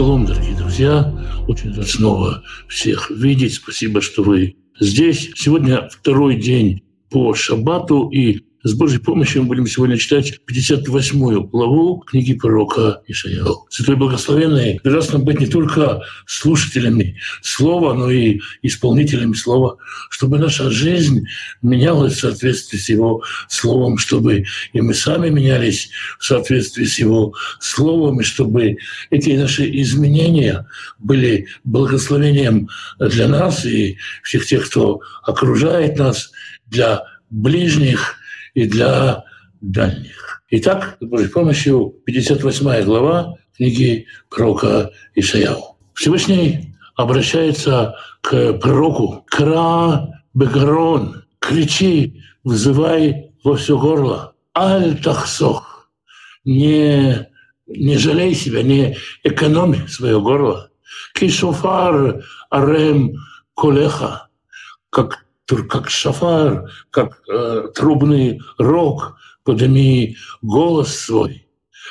Шалом, дорогие друзья. Очень рад снова всех видеть. Спасибо, что вы здесь. Сегодня второй день по шаббату, и с Божьей помощью мы будем сегодня читать 58 главу книги пророка Ишаяу. Святой Благословенный нам быть не только слушателями слова, но и исполнителями слова, чтобы наша жизнь менялась в соответствии с Его словом, чтобы и мы сами менялись в соответствии с Его словом, и чтобы эти наши изменения были благословением для нас и всех тех, кто окружает нас, для ближних – и для дальних. Итак, с помощью 58 глава книги пророка Ишаяу. Всевышний обращается к пророку «Кра бегарон» — «Кричи, взывай во все горло». «Аль тахсох» — не, не жалей себя, не экономи свое горло. «Кишофар арем колеха» — как как шафар, как э, трубный рог, подними голос свой.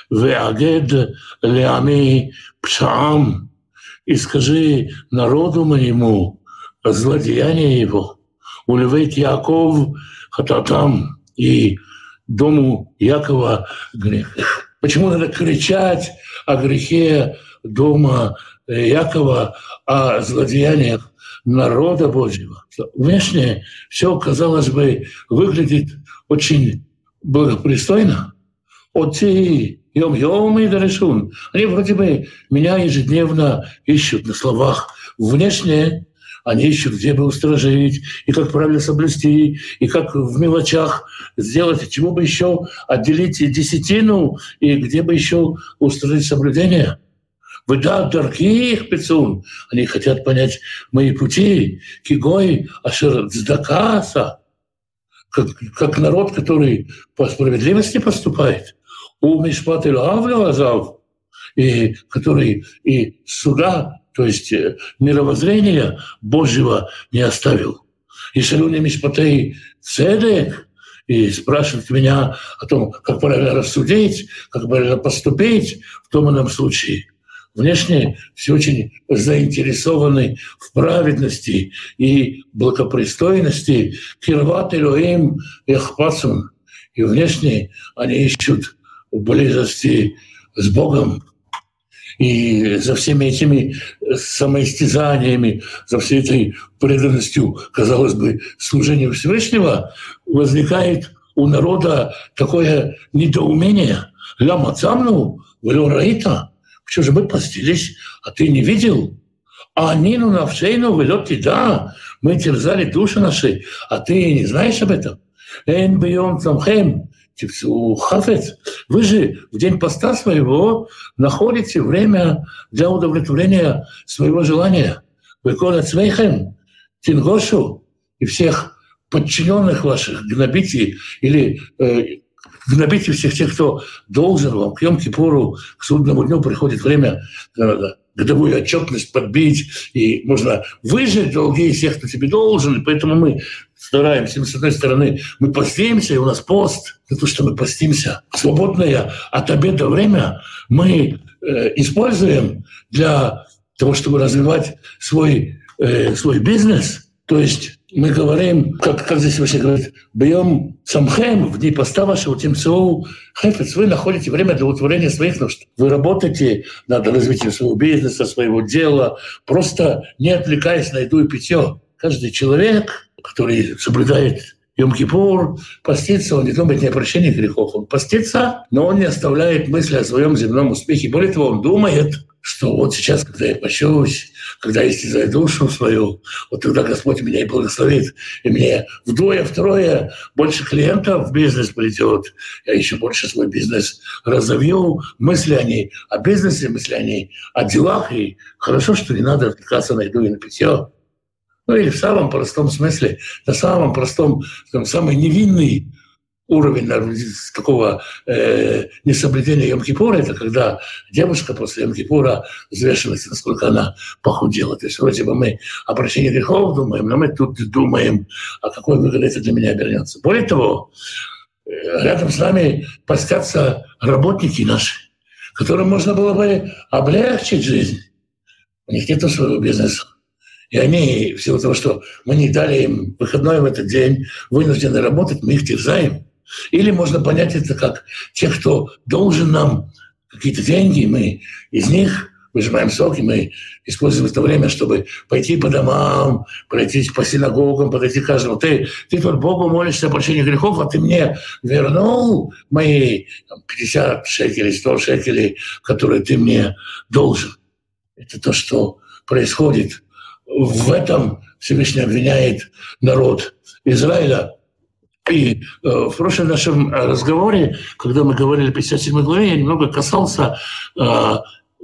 Веагед леами пшаам, и скажи народу моему злодеяние его. Улевет Яков хататам и дому Якова грех. Почему надо кричать о грехе дома Якова, о злодеяниях народа Божьего. Внешне все, казалось бы, выглядит очень благопристойно. Оти, йом йом и дарешун. Они вроде бы меня ежедневно ищут на словах. Внешне они ищут, где бы устражить, и как правильно соблюсти, и как в мелочах сделать, и чему бы еще отделить десятину, и где бы еще устроить соблюдение – Выдат дарких пицун. Они хотят понять мои пути. Кигой ашер цдакаса. Как, как народ, который по справедливости поступает. У Мишпат Азав, и который и суда, то есть э, мировоззрения Божьего не оставил. И Шалюни Мишпатей Цедек, и спрашивает меня о том, как правильно рассудить, как правильно поступить в том или ином случае – Внешне все очень заинтересованы в праведности и благопристойности. Кирват Элоим Эхпацун. И внешне они ищут близости с Богом. И за всеми этими самоистязаниями, за всей этой преданностью, казалось бы, служению Всевышнего, возникает у народа такое недоумение. Ля мацамну, раита. Что же мы постились, а ты не видел? А они, ну, на навшейну, велет да, мы терзали души наши, а ты не знаешь об этом? Эн бьем цамхем, хафец. Вы же в день поста своего находите время для удовлетворения своего желания. Выконать свейхем, тингошу и всех подчиненных ваших гнобите или э, гнобите всех тех, кто должен вам. К Йом-Кипуру, к судному дню приходит время надо годовую отчетность подбить, и можно выжить долги всех, кто тебе должен. И поэтому мы стараемся, с одной стороны, мы постимся, и у нас пост, за то, что мы постимся. Свободное от обеда время мы э, используем для того, чтобы развивать свой, э, свой бизнес. То есть мы говорим, как, как здесь вообще говорит, бьем самхем в дни поста вашего тимцоу хефец. Вы находите время для удовлетворения своих нужд. Вы работаете над развитием своего бизнеса, своего дела, просто не отвлекаясь на еду и питье. Каждый человек, который соблюдает Йом-Кипур, постится, он не думает ни о прощении грехов. Он постится, но он не оставляет мысли о своем земном успехе. Более того, он думает, что вот сейчас, когда я пощусь, когда я истязаю душу свою, вот тогда Господь меня и благословит, и мне вдвое, втрое больше клиентов в бизнес придет, я еще больше свой бизнес разовью, мысли о ней, о бизнесе, мысли о ней, о делах, и хорошо, что не надо отвлекаться на еду и на питье. Ну или в самом простом смысле, на самом простом, там, самый невинный уровень такого э, несоблюдения Йом-Кипура, это когда девушка после Йом-Кипура взвешивается, насколько она похудела. То есть вроде бы мы о прощении грехов думаем, но мы тут думаем, а какой выгодой это для меня обернется. Более того, э, рядом с нами постятся работники наши, которым можно было бы облегчить жизнь. У них нет своего бизнеса. И они, в силу того, что мы не дали им выходной в этот день, вынуждены работать, мы их терзаем. Или можно понять это как тех, кто должен нам какие-то деньги, мы из них выжимаем соки, мы используем это время, чтобы пойти по домам, пройтись по синагогам, подойти к каждому. Ты, ты тут Богу молишься о прощении грехов, а ты мне вернул мои 50 шекелей, 100 шекелей, которые ты мне должен. Это то, что происходит. В этом Всевышний обвиняет народ Израиля. И э, в прошлом нашем разговоре, когда мы говорили о 57 главе, я немного касался э,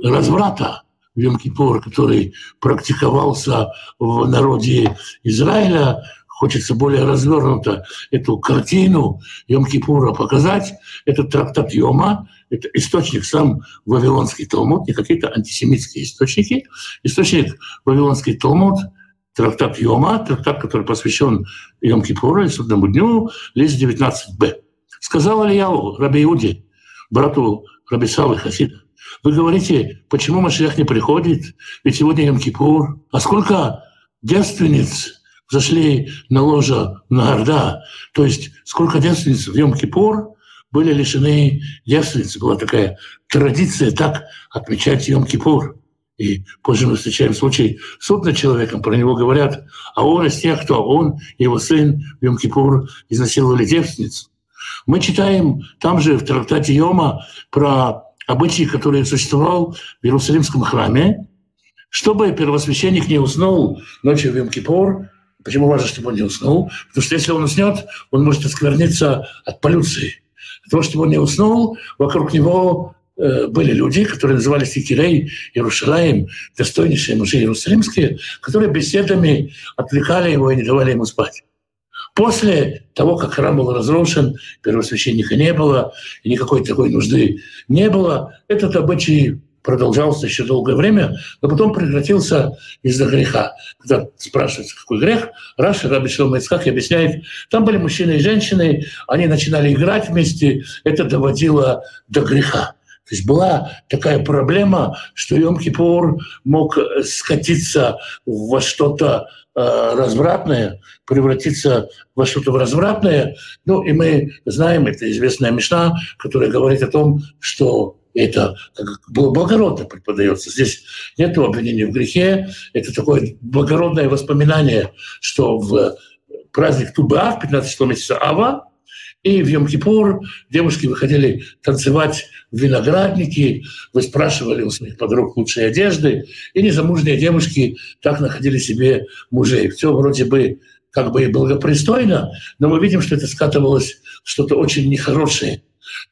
разврата в Йом-Кипур, который практиковался в народе Израиля, хочется более развернуто эту картину Йом-Кипура показать. Это трактат Йома, это источник сам Вавилонский Талмуд, не какие-то антисемитские источники. Источник Вавилонский Талмуд, трактат Йома, трактат, который посвящен Йом-Кипуру судному дню, лист 19б. Сказал Ильяу, Раби Иуди, брату Раби Савы Хасида, вы говорите, почему Машиах не приходит? Ведь сегодня Йом-Кипур. А сколько девственниц зашли на ложа на Орда? То есть сколько девственниц в Йом-Кипур были лишены девственницы? Была такая традиция так отмечать Йом-Кипур. И позже мы встречаем случай суд над человеком, про него говорят, а он из тех, кто он его сын в Йом-Кипур изнасиловали девственницу. Мы читаем там же в трактате Йома про обычай, который существовал в Иерусалимском храме, чтобы первосвященник не уснул ночью в Йом-Кипур. Почему важно, чтобы он не уснул? Потому что если он уснет, он может оскверниться от полюции. Для того, чтобы он не уснул, вокруг него были люди, которые назывались Икирей, Иерушалаем, достойнейшие мужи иерусалимские, которые беседами отвлекали его и не давали ему спать. После того, как храм был разрушен, первосвященника не было, и никакой такой нужды не было, этот обычай продолжался еще долгое время, но потом прекратился из-за греха. Когда спрашивается, какой грех, Раша Раби Шлома Ицхак объясняет, там были мужчины и женщины, они начинали играть вместе, это доводило до греха. То есть была такая проблема, что Йом-Кипур мог скатиться во что-то э, развратное, превратиться во что-то развратное. Ну и мы знаем, это известная мечта, которая говорит о том, что это благородно преподается. Здесь нет обвинения в грехе, это такое благородное воспоминание, что в праздник Тубаа, 15 месяца Ава, и в Йом-Кипур девушки выходили танцевать в виноградники, вы спрашивали у своих подруг лучшие одежды, и незамужние девушки так находили себе мужей. Все вроде бы как бы и благопристойно, но мы видим, что это скатывалось в что-то очень нехорошее.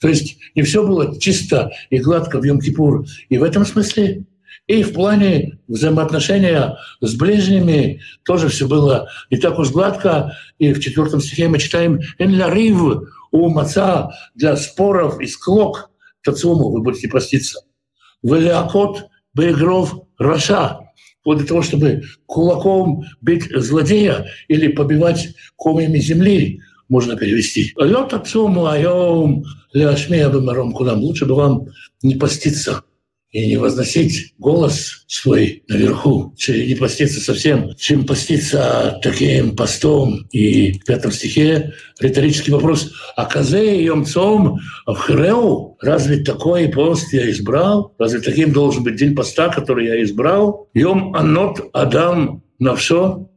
То есть не все было чисто и гладко в Йом-Кипур. И в этом смысле и в плане взаимоотношения с ближними тоже все было не так уж гладко. И в четвертом стихе мы читаем «Эн рив у маца» для споров и склок тацуму вы будете поститься. «Велиакот бегров раша» вот для того, чтобы кулаком бить злодея или побивать комьями земли, можно перевести. Лед отцуму айом ляшмея бэмаром кудам. Лучше бы вам не поститься и не возносить голос свой наверху, не поститься совсем, чем поститься таким постом. И в пятом стихе риторический вопрос. А козе емцом в хреу? Разве такой пост я избрал? Разве таким должен быть день поста, который я избрал? Йом анот адам навшо?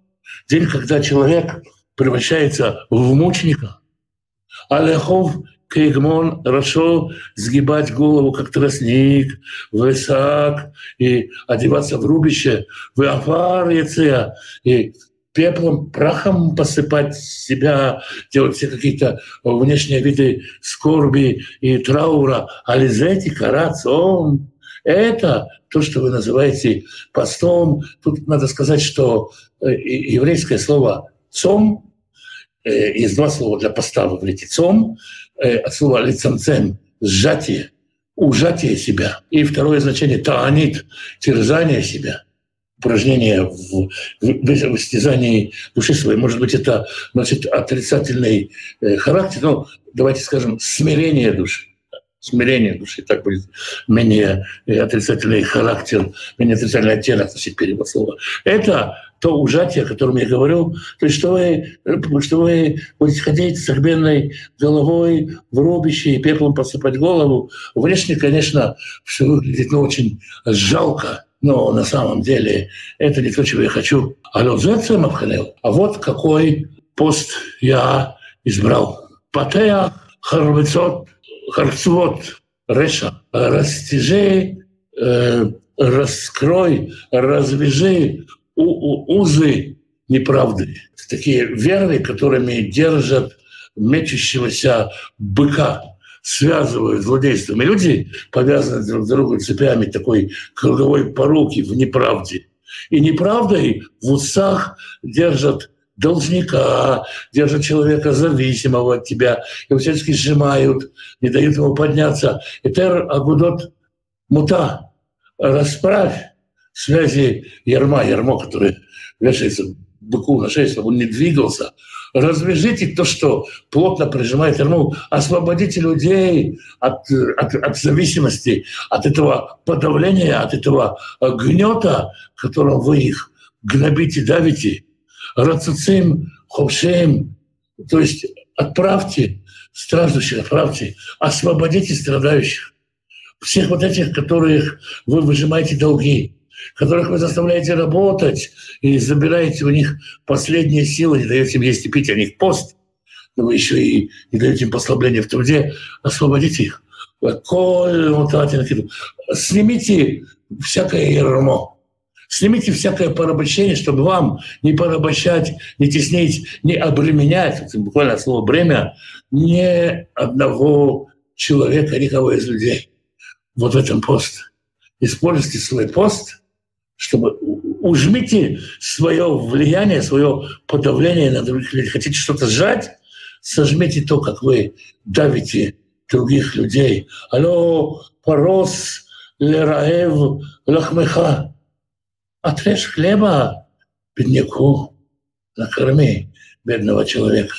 День, когда человек превращается в мученика. Алехов Кейгмон хорошо сгибать голову, как тростник, в Исаак, и одеваться в рубище, в Афар и пеплом, прахом посыпать себя, делать все какие-то внешние виды скорби и траура. Ализети, карацом. Это то, что вы называете постом. Тут надо сказать, что э, еврейское слово «цом» э, есть два слова для поста в иврите «цом», Э, от слова лицемцем, сжатие, ужатие себя. И второе значение таанит, терзание себя, упражнение в, в, в истязании души своей. Может быть, это носит отрицательный э, характер, но давайте скажем, смирение души. смирение души, так будет менее отрицательный характер, менее отрицательный оттенок носить перевод слова. Это то ужатие, о котором я говорю, то есть что вы, что вы будете ходить с огбенной головой в рубище и пеплом посыпать голову. Внешне, конечно, все выглядит ну, очень жалко, но на самом деле это не то, чего я хочу. А вот какой пост я избрал. Патея харвецот, харцвот, реша. Растяжи, э, раскрой, развяжи узы неправды. Такие веры, которыми держат мечущегося быка, связывают злодейством. И люди повязаны друг с другом цепями такой круговой поруки в неправде. И неправдой в усах держат должника, держат человека зависимого от тебя, его всячески сжимают, не дают ему подняться. Этер агудот мута, расправь связи ярма, ярмо, который вешается быку на шею, чтобы он не двигался. Развяжите то, что плотно прижимает ярму, освободите людей от, от, от зависимости, от этого подавления, от этого гнета, которым вы их гнобите, давите – рацицим, ховшеем, то есть отправьте страждущих, отправьте, освободите страдающих, всех вот этих, которых вы выжимаете долги, которых вы заставляете работать и забираете у них последние силы, не даете им есть и пить, а них пост, но вы еще и не даете им послабление в труде, освободите их. Снимите всякое ермо, Снимите всякое порабощение, чтобы вам не порабощать, не теснить, не обременять, буквально от слова «бремя», ни одного человека, никого из людей. Вот в этом пост. Используйте свой пост, чтобы ужмите свое влияние, свое подавление на других людей. Хотите что-то сжать, сожмите то, как вы давите других людей. Алло, порос лераев лахмеха отрежь хлеба бедняку, накорми бедного человека.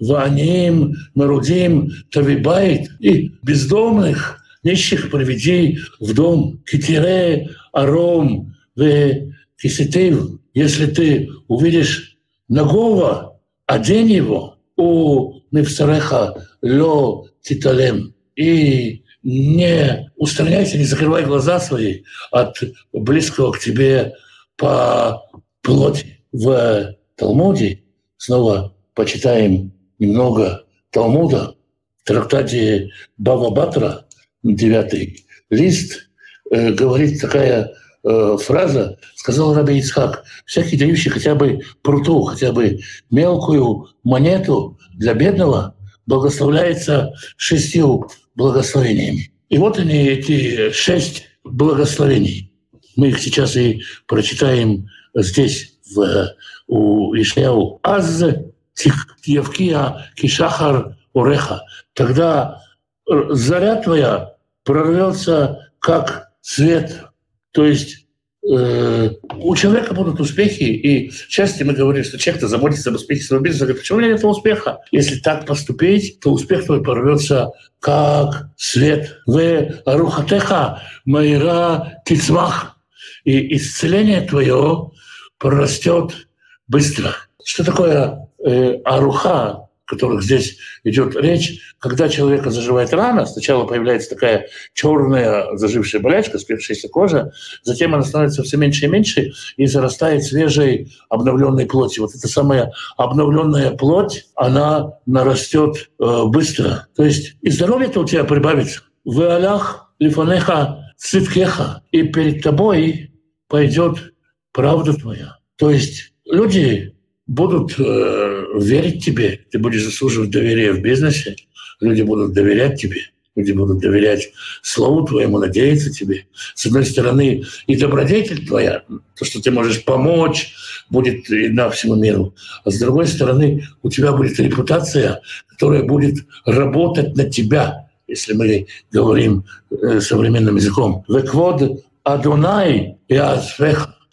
Ваним, Марудим, Тавибайт и бездомных, нищих приведи в дом. Китире, Аром, в Киситив. Если ты увидишь нагого, одень его у Невсареха ло титалем. И не устраняйся, не закрывай глаза свои от близкого к тебе по плоти. В Талмуде, снова почитаем немного Талмуда, в трактате Бава Батра, девятый лист, э, говорит такая э, фраза, сказал Раби Ицхак, всякий дающий хотя бы пруту, хотя бы мелкую монету для бедного, благословляется шестью благословениями. И вот они, эти шесть благословений. Мы их сейчас и прочитаем здесь, в, у Ишляу. «Аз тивкия кишахар уреха». Тогда заря твоя прорвется, как свет. То есть Э, у человека будут успехи, и часто мы говорим, что человек-то заботится об успехе своего бизнеса. Говорит, почему у меня нет успеха? Если так поступить, то успех твой порвется как свет. В рухатеха майра тицмах. И исцеление твое прорастет быстро. Что такое э, аруха? Которых здесь идет речь, когда человека заживает рана, сначала появляется такая черная зажившая болячка, спекшаяся кожа, затем она становится все меньше и меньше и зарастает свежей обновленной плотью. Вот эта самая обновленная плоть, она нарастет э, быстро. То есть и здоровье-то у тебя прибавится. В алях лифанеха циткеха, и перед тобой пойдет правда твоя. То есть люди будут э, верить тебе, ты будешь заслуживать доверия в бизнесе, люди будут доверять тебе, люди будут доверять слову твоему, надеяться тебе. С одной стороны, и добродетель твоя, то, что ты можешь помочь, будет на всему миру. А с другой стороны, у тебя будет репутация, которая будет работать на тебя, если мы говорим э, современным языком. Веквод Адонай и.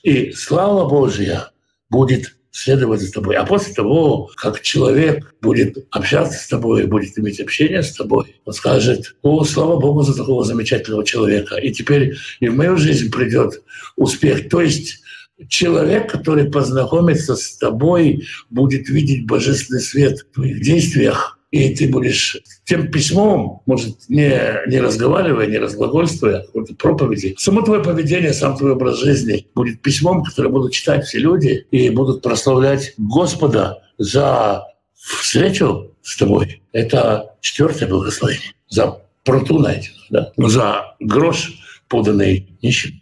И слава Божья будет следовать за тобой. А после того, как человек будет общаться с тобой, будет иметь общение с тобой, он скажет, о, слава Богу за такого замечательного человека. И теперь и в мою жизнь придет успех. То есть человек, который познакомится с тобой, будет видеть божественный свет в твоих действиях, и ты будешь тем письмом, может, не, не разговаривая, не разглагольствуя, а какой-то проповеди, само твое поведение, сам твой образ жизни будет письмом, которое будут читать все люди и будут прославлять Господа за встречу с тобой. Это четвертое благословение. За пруту найдено, да? за грош, поданный нищим.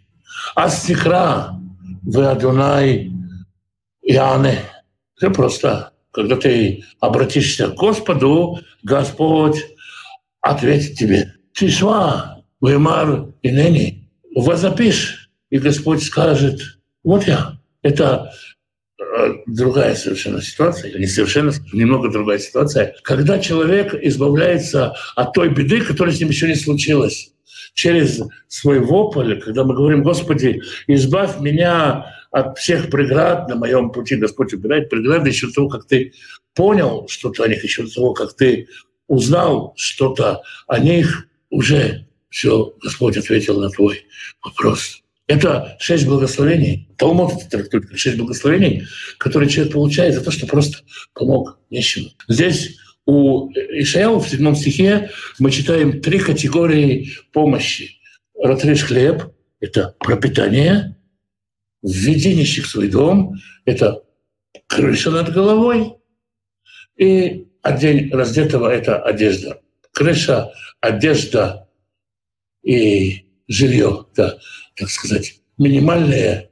А стихра в Адонай Иоанне. Это просто когда ты обратишься к Господу, Господь ответит тебе. Тишва, Ваймар и ныне. Возопишь, и Господь скажет, вот я. Это э, другая совершенно ситуация, не совершенно, немного другая ситуация, когда человек избавляется от той беды, которая с ним еще не случилась через свой вопль, когда мы говорим, Господи, избавь меня от всех преград на моем пути, Господь убирает преграды еще до того, как ты понял что-то о них, еще до того, как ты узнал что-то о них, уже все, Господь ответил на твой вопрос. Это шесть благословений. Талмуд это трактует шесть благословений, которые человек получает за то, что просто помог нищему. Здесь у Ишаяу в седьмом стихе мы читаем три категории помощи. Ратриш хлеб – это пропитание, введи нищих в свой дом – это крыша над головой, и одень раздетого – это одежда. Крыша, одежда и жилье, да, так сказать, минимальные,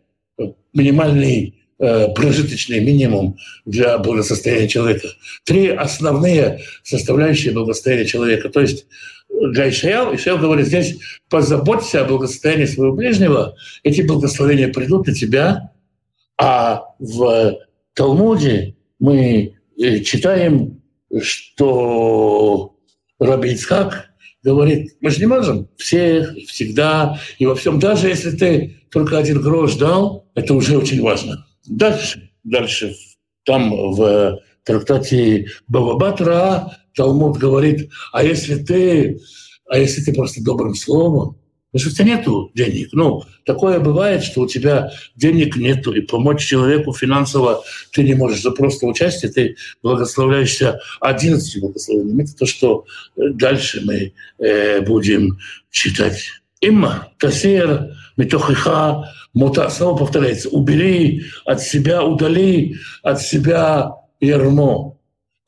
минимальный Э, прожиточный минимум для благосостояния человека. Три основные составляющие благосостояния человека. То есть для Ишаял, Ишаял говорит, здесь позаботься о благосостоянии своего ближнего, эти благословения придут на тебя, а в Талмуде мы э, читаем, что Раби Ицхак говорит, мы же не можем всех, всегда и во всем, даже если ты только один грош дал, это уже очень важно. Дальше, дальше там в трактате Бавабатра Талмуд говорит, а если ты, а если ты просто добрым словом, если у тебя нету денег, ну, такое бывает, что у тебя денег нету, и помочь человеку финансово ты не можешь за просто участие, ты благословляешься 11 благословениями. Это то, что дальше мы э, будем читать. Имма, Тасир, Митохиха, Мута, снова повторяется, убери от себя, удали от себя ермо.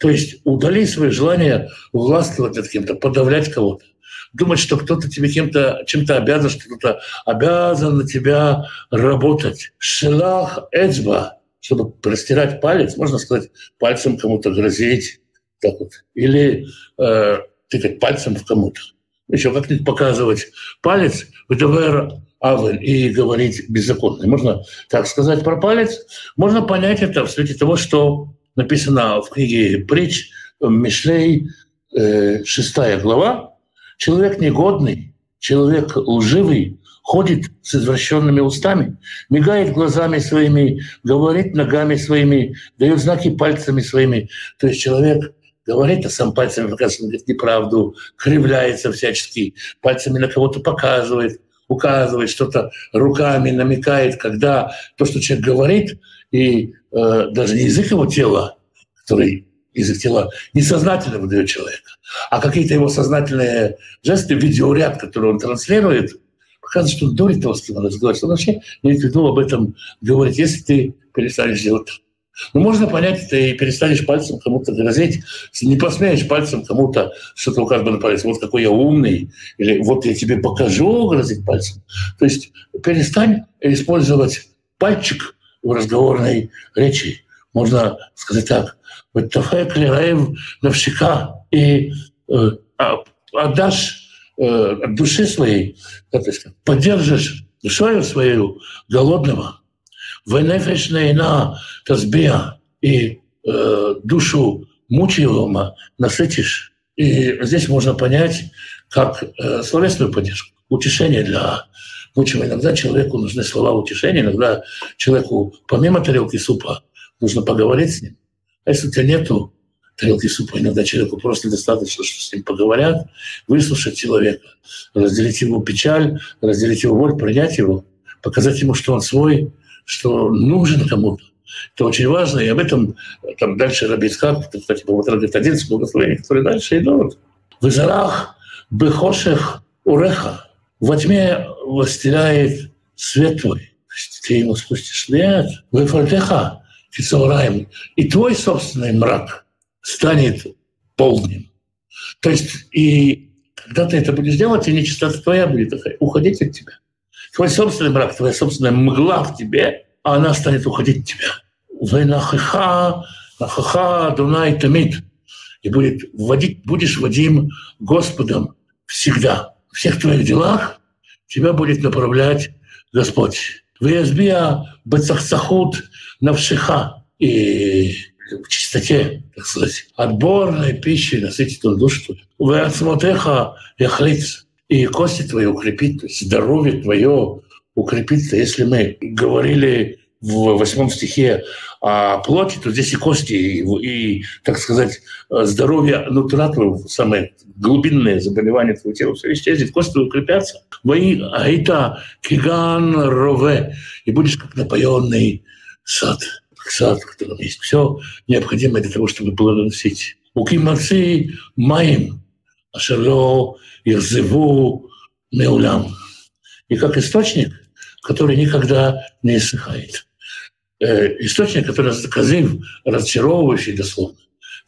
То есть удали свое желание властвовать над кем-то, подавлять кого-то. Думать, что кто-то тебе кем-то, чем-то обязан, что кто-то обязан на тебя работать. Шелах эцба, чтобы простирать палец, можно сказать, пальцем кому-то грозить. Так вот. Или э, тыкать пальцем в кому-то. Еще как-нибудь показывать палец, выдавая авель и говорить беззаконно. Можно так сказать про палец. Можно понять это в свете того, что написано в книге «Притч» Мишлей, э, шестая глава. Человек негодный, человек лживый, ходит с извращенными устами, мигает глазами своими, говорит ногами своими, дает знаки пальцами своими. То есть человек говорит, а сам пальцами показывает неправду, кривляется всячески, пальцами на кого-то показывает – указывает, что-то руками намекает, когда то, что человек говорит, и э, даже не язык его тела, который язык тела несознательно выдает человека, а какие-то его сознательные жесты, видеоряд, который он транслирует, показывает, что он с кем он разговаривает. Он вообще не виду об этом говорить, если ты перестанешь делать ну, можно понять и перестанешь пальцем кому-то грозить, не посмеешь пальцем кому-то что-то указывать на палец. Вот какой я умный, или вот я тебе покажу грозить пальцем. То есть перестань использовать пальчик в разговорной речи. Можно сказать так. И э, а, отдашь э, от души своей, как поддержишь душою свою голодного. на тазбия и э, душу мучаемого насытишь. И здесь можно понять, как э, словесную поддержку, утешение для мучимого. Иногда человеку нужны слова утешения, иногда человеку помимо тарелки супа нужно поговорить с ним. А если у тебя нету тарелки супа, иногда человеку просто достаточно, что с ним поговорят, выслушать человека, разделить его печаль, разделить его боль, принять его, показать ему, что он свой, что нужен кому-то. Это очень важно, и об этом там дальше Рабицхак, кстати, по говорит 11 благословений, которые дальше идут. В Изарах бехошех уреха. Во тьме востеряет свет твой. Ты ему спустишь свет. В Эфальтеха кицаураем. И твой собственный мрак станет полднем. То есть и когда ты это будешь делать, и нечистота твоя будет уходить от тебя. Твой собственный мрак, твоя собственная мгла в тебе, а она станет уходить от тебя. Венахиха, нахаха, дунай тамид. И будет вводить, будешь водим Господом всегда. В всех твоих делах тебя будет направлять Господь. Везбия бецахцахут навшиха. И в чистоте, так сказать, отборной пищи насытит он душу твою. Веацмотеха яхлиц. И кости твои укрепит, здоровье твое укрепится. Если мы говорили в восьмом стихе о плоти, то здесь и кости, и, и так сказать, здоровье нутра твоего, самое глубинное заболевание твоего тела, все исчезнет, кости укрепятся. Вои аита киган рове, и будешь как напоенный сад, сад, в котором есть все необходимое для того, чтобы плодоносить. Укимацы маим, ашерло ирзеву неулям. И как источник, который никогда не иссыхает. Э, источник, который заказив, разочаровывающий дословно.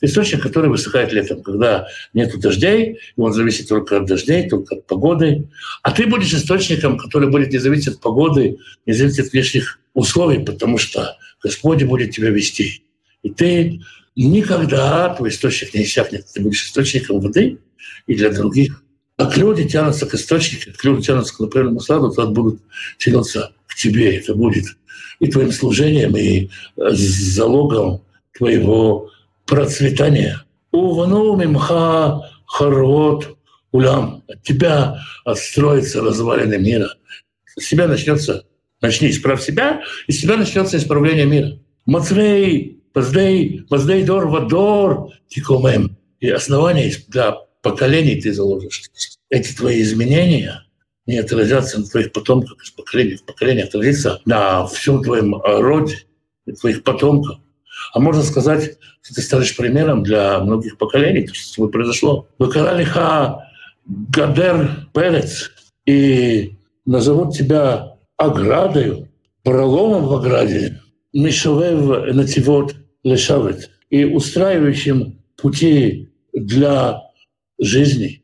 Источник, который высыхает летом, когда нет дождей, и он зависит только от дождей, только от погоды. А ты будешь источником, который будет не зависеть от погоды, не зависеть от внешних условий, потому что Господь будет тебя вести. И ты никогда, твой источник не иссякнет. Ты будешь источником воды и для других. Как люди тянутся к источнику, как люди тянутся к например, саду, то будут тянуться к тебе. Это будет и твоим служением, и э, залогом твоего процветания. Увану мимха харвот улям. От тебя отстроится развалины мира. С себя начнется, начни исправь себя, и с тебя начнется исправление мира. Мацрей, поздей, поздей дор вадор, тикомем. И основание для поколений ты заложишь. Эти твои изменения — не отразятся на твоих потомках из поколения в поколение, отразится на всем твоем роде, твоих потомков. А можно сказать, что ты станешь примером для многих поколений, то, что с тобой произошло. Выкаралиха Гадер Перец и назовут тебя оградою, проломом в ограде, Мишавев Нативот Лешавет и устраивающим пути для жизни.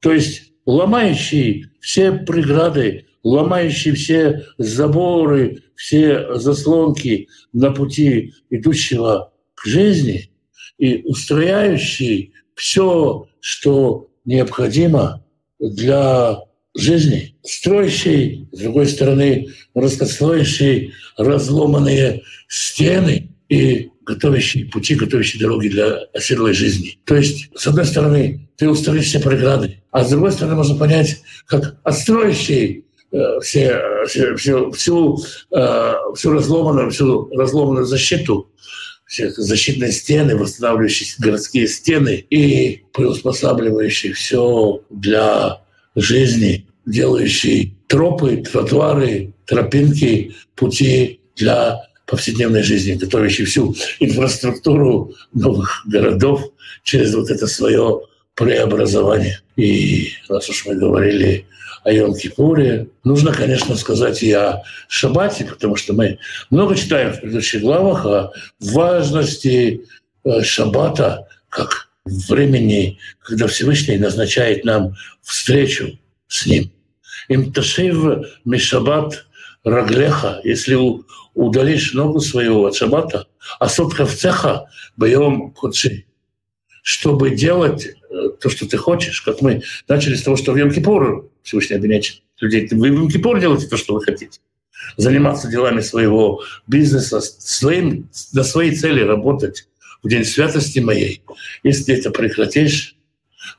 То есть ломающий все преграды, ломающий все заборы, все заслонки на пути идущего к жизни и устрояющий все, что необходимо для жизни, строящий, с другой стороны, раскостроящий разломанные стены и готовящие пути, готовящие дороги для оседлой жизни. То есть, с одной стороны, ты устроишь все преграды, а с другой стороны, можно понять, как отстроящий э, все, все, все, всю, э, всю, разломанную, всю разломанную защиту, все защитные стены, восстанавливающие городские стены и приуспосабливающие все для жизни, делающий тропы, тротуары, тропинки, пути для повседневной жизни, готовящий всю инфраструктуру новых городов через вот это свое преобразование. И раз уж мы говорили о Йом-Кипуре, нужно, конечно, сказать и о Шаббате, потому что мы много читаем в предыдущих главах о важности э, Шаббата как времени, когда Всевышний назначает нам встречу с Ним. Им ташив мишаббат раглеха, если удалишь ногу свою от шаббата, а сотка в цеха боем куци, чтобы делать э, то, что ты хочешь, как мы начали с того, что в Йом-Кипур Всевышний обвинять людей. Вы в Йом-Кипур делаете то, что вы хотите. Заниматься делами своего бизнеса, своим, на своей цели работать в день святости моей. Если ты это прекратишь,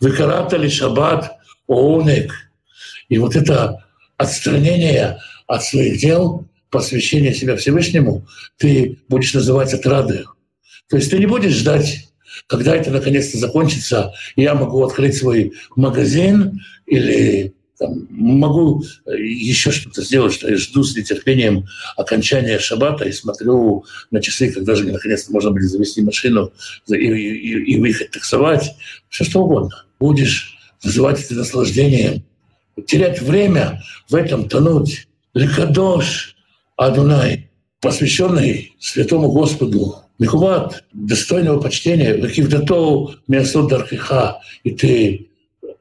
выкаратали шаббат, оунек. И вот это отстранение от своих дел посвящения себя Всевышнему, ты будешь называть отрадой. То есть ты не будешь ждать, когда это наконец-то закончится, я могу открыть свой магазин или там, могу еще что-то сделать, что я жду с нетерпением окончания шаббата и смотрю на часы, когда же наконец-то можно будет завести машину и, и, и выехать таксовать, все что угодно. Будешь называть это наслаждением, терять время в этом, тонуть. Ликадош Адунай, посвященный святому Господу, Михуват, достойного почтения, Вакивдатоу Мясот Дархиха, и ты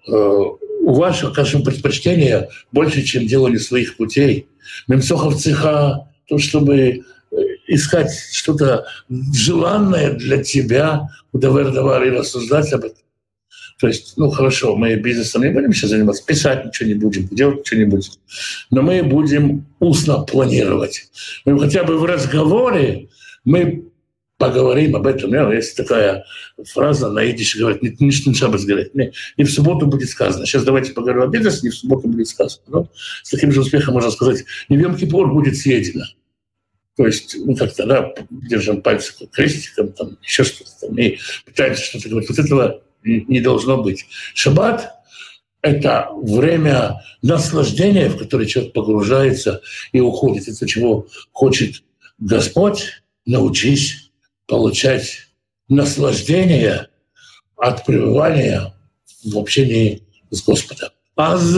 э, у вашего, скажем, предпочтения больше, чем делали своих путей. Мемсохов цеха, то, чтобы э, искать что-то желанное для тебя, удовер и рассуждать об этом. То есть, ну хорошо, мы бизнесом не будем сейчас заниматься, писать ничего не будем, делать что-нибудь, но мы будем устно планировать. Мы хотя бы в разговоре мы поговорим об этом. Ну, есть такая фраза на идише, говорит, не, не, не шабас говорит, не, не в субботу будет сказано. Сейчас давайте поговорим о бизнесе, не в субботу будет сказано. Но с таким же успехом можно сказать, не в Йом-Кипур будет съедено. То есть мы как-то да, держим пальцы крестиком, там, еще что-то там, и пытаемся что-то говорить. Вот этого не должно быть. Шаббат — это время наслаждения, в которое человек погружается и уходит. Это чего хочет Господь. Научись получать наслаждение от пребывания в общении с Господом. Аз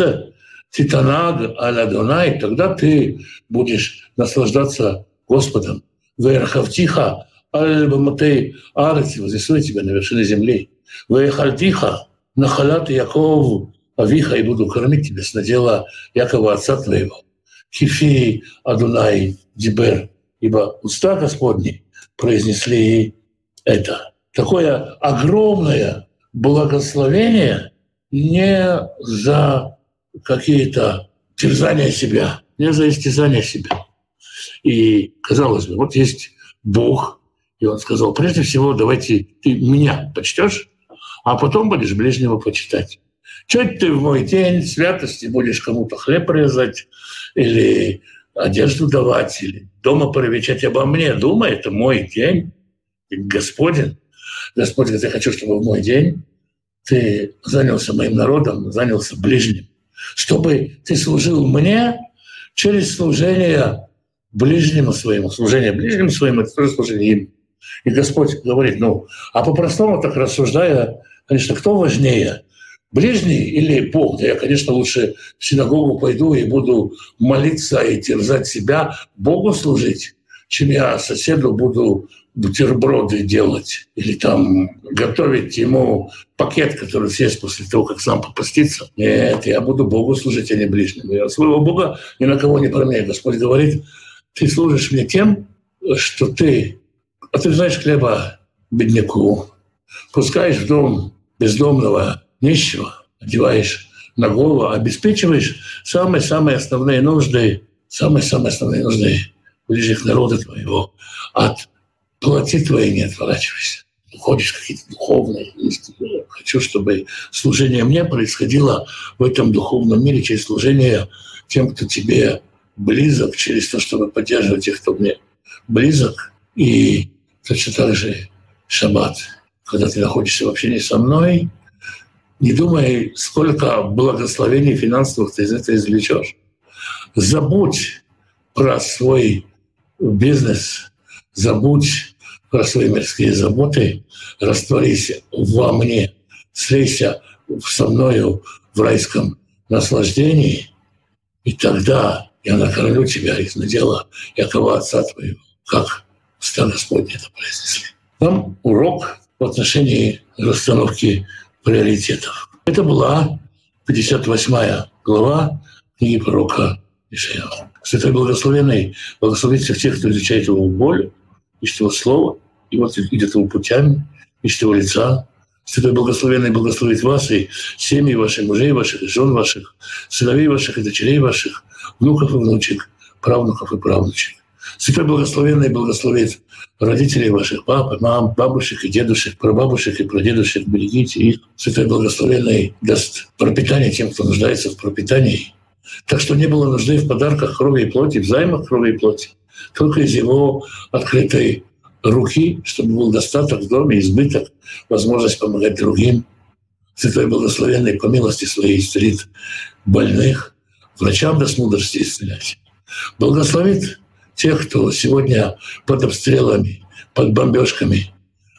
титанаг аля Дунай, тогда ты будешь наслаждаться Господом. Верхавтиха аль баматей арати, вознесу тебя на вершины земли. «Ваехальтиха, нахалат Яков, Авиха, и буду кормить тебя с надела Якова, отца твоего. Кифи Адунай Дибер, ибо уста Господни произнесли это. Такое огромное благословение не за какие-то терзания себя, не за истязания себя. И, казалось бы, вот есть Бог, и он сказал, прежде всего, давайте ты меня почтешь, а потом будешь ближнего почитать. Чуть ты в мой день святости будешь кому-то хлеб резать или одежду давать, или дома провечать обо мне. Думай, это мой день. Господин, Господь говорит, я хочу, чтобы в мой день ты занялся моим народом, занялся ближним, чтобы ты служил мне через служение ближнему своему. Служение ближнему своему – это тоже служение им. И Господь говорит, ну, а по-простому так рассуждая, Конечно, кто важнее? Ближний или Бог? Да я, конечно, лучше в синагогу пойду и буду молиться и терзать себя, Богу служить, чем я соседу буду бутерброды делать или там готовить ему пакет, который съест после того, как сам попастится. Нет, я буду Богу служить, а не ближнему. Я своего Бога ни на кого не променяю. Господь говорит, ты служишь мне тем, что ты отрезаешь хлеба бедняку, пускаешь в дом бездомного, нищего, одеваешь на голову, обеспечиваешь самые-самые основные нужды, самые-самые основные нужды ближних народа твоего. От плоти твоей не отворачивайся. Ходишь какие-то духовные истины. Хочу, чтобы служение мне происходило в этом духовном мире через служение тем, кто тебе близок, через то, чтобы поддерживать тех, кто мне близок. И точно так же шаббат – когда ты находишься в общении со мной, не думай, сколько благословений финансовых ты из этого извлечешь. Забудь про свой бизнес, забудь про свои мирские заботы, растворись во мне, слейся со мною в райском наслаждении, и тогда я накормлю тебя из надела Якова Отца Твоего, как уста Господня это произнесли. Там урок в отношении расстановки приоритетов. Это была 58 глава книги пророка Ишая. Святой Благословенный благословит всех кто изучает его боль, ищет его слово, и вот идет его путями, ищет его лица. Святой Благословенный благословит вас и семьи ваших, мужей ваших, жен ваших, сыновей ваших и дочерей ваших, внуков и внучек, правнуков и правнучек. Святой Благословенный благословит родителей ваших, пап, мам, бабушек и дедушек, прабабушек и прадедушек, берегите их. Святой Благословенный даст пропитание тем, кто нуждается в пропитании. Так что не было нужды в подарках крови и плоти, в займах крови и плоти. Только из его открытой руки, чтобы был достаток в доме, избыток, возможность помогать другим. Святой Благословенный по милости своей исцелит больных, врачам даст мудрости исцелять. Благословит тех, кто сегодня под обстрелами, под бомбежками,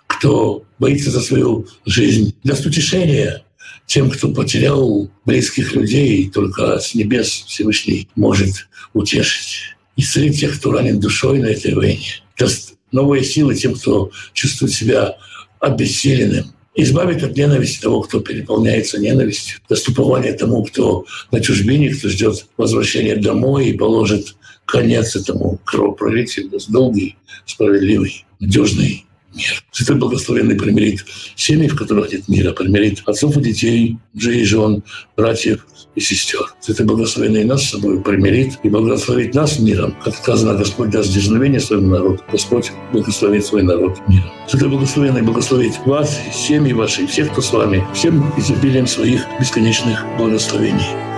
кто боится за свою жизнь, даст утешение тем, кто потерял близких людей, только с небес Всевышний может утешить. Исцелить тех, кто ранен душой на этой войне. Даст новые силы тем, кто чувствует себя обессиленным. Избавит от ненависти того, кто переполняется ненавистью. Доступование тому, кто на чужбине, кто ждет возвращения домой и положит конец этому кровопролитию, даст долгий, справедливый, надежный мир. Святой Благословенный примирит семьи, в которых нет мира, примирит отцов и детей, мужей и жен, братьев и сестер. Святой Благословенный нас с собой примирит и благословит нас миром. Как сказано, Господь даст дерзновение своему народу. Господь благословит свой народ миром. Святой Благословенный благословит вас, семьи ваши, всех, кто с вами, всем изобилием своих бесконечных благословений.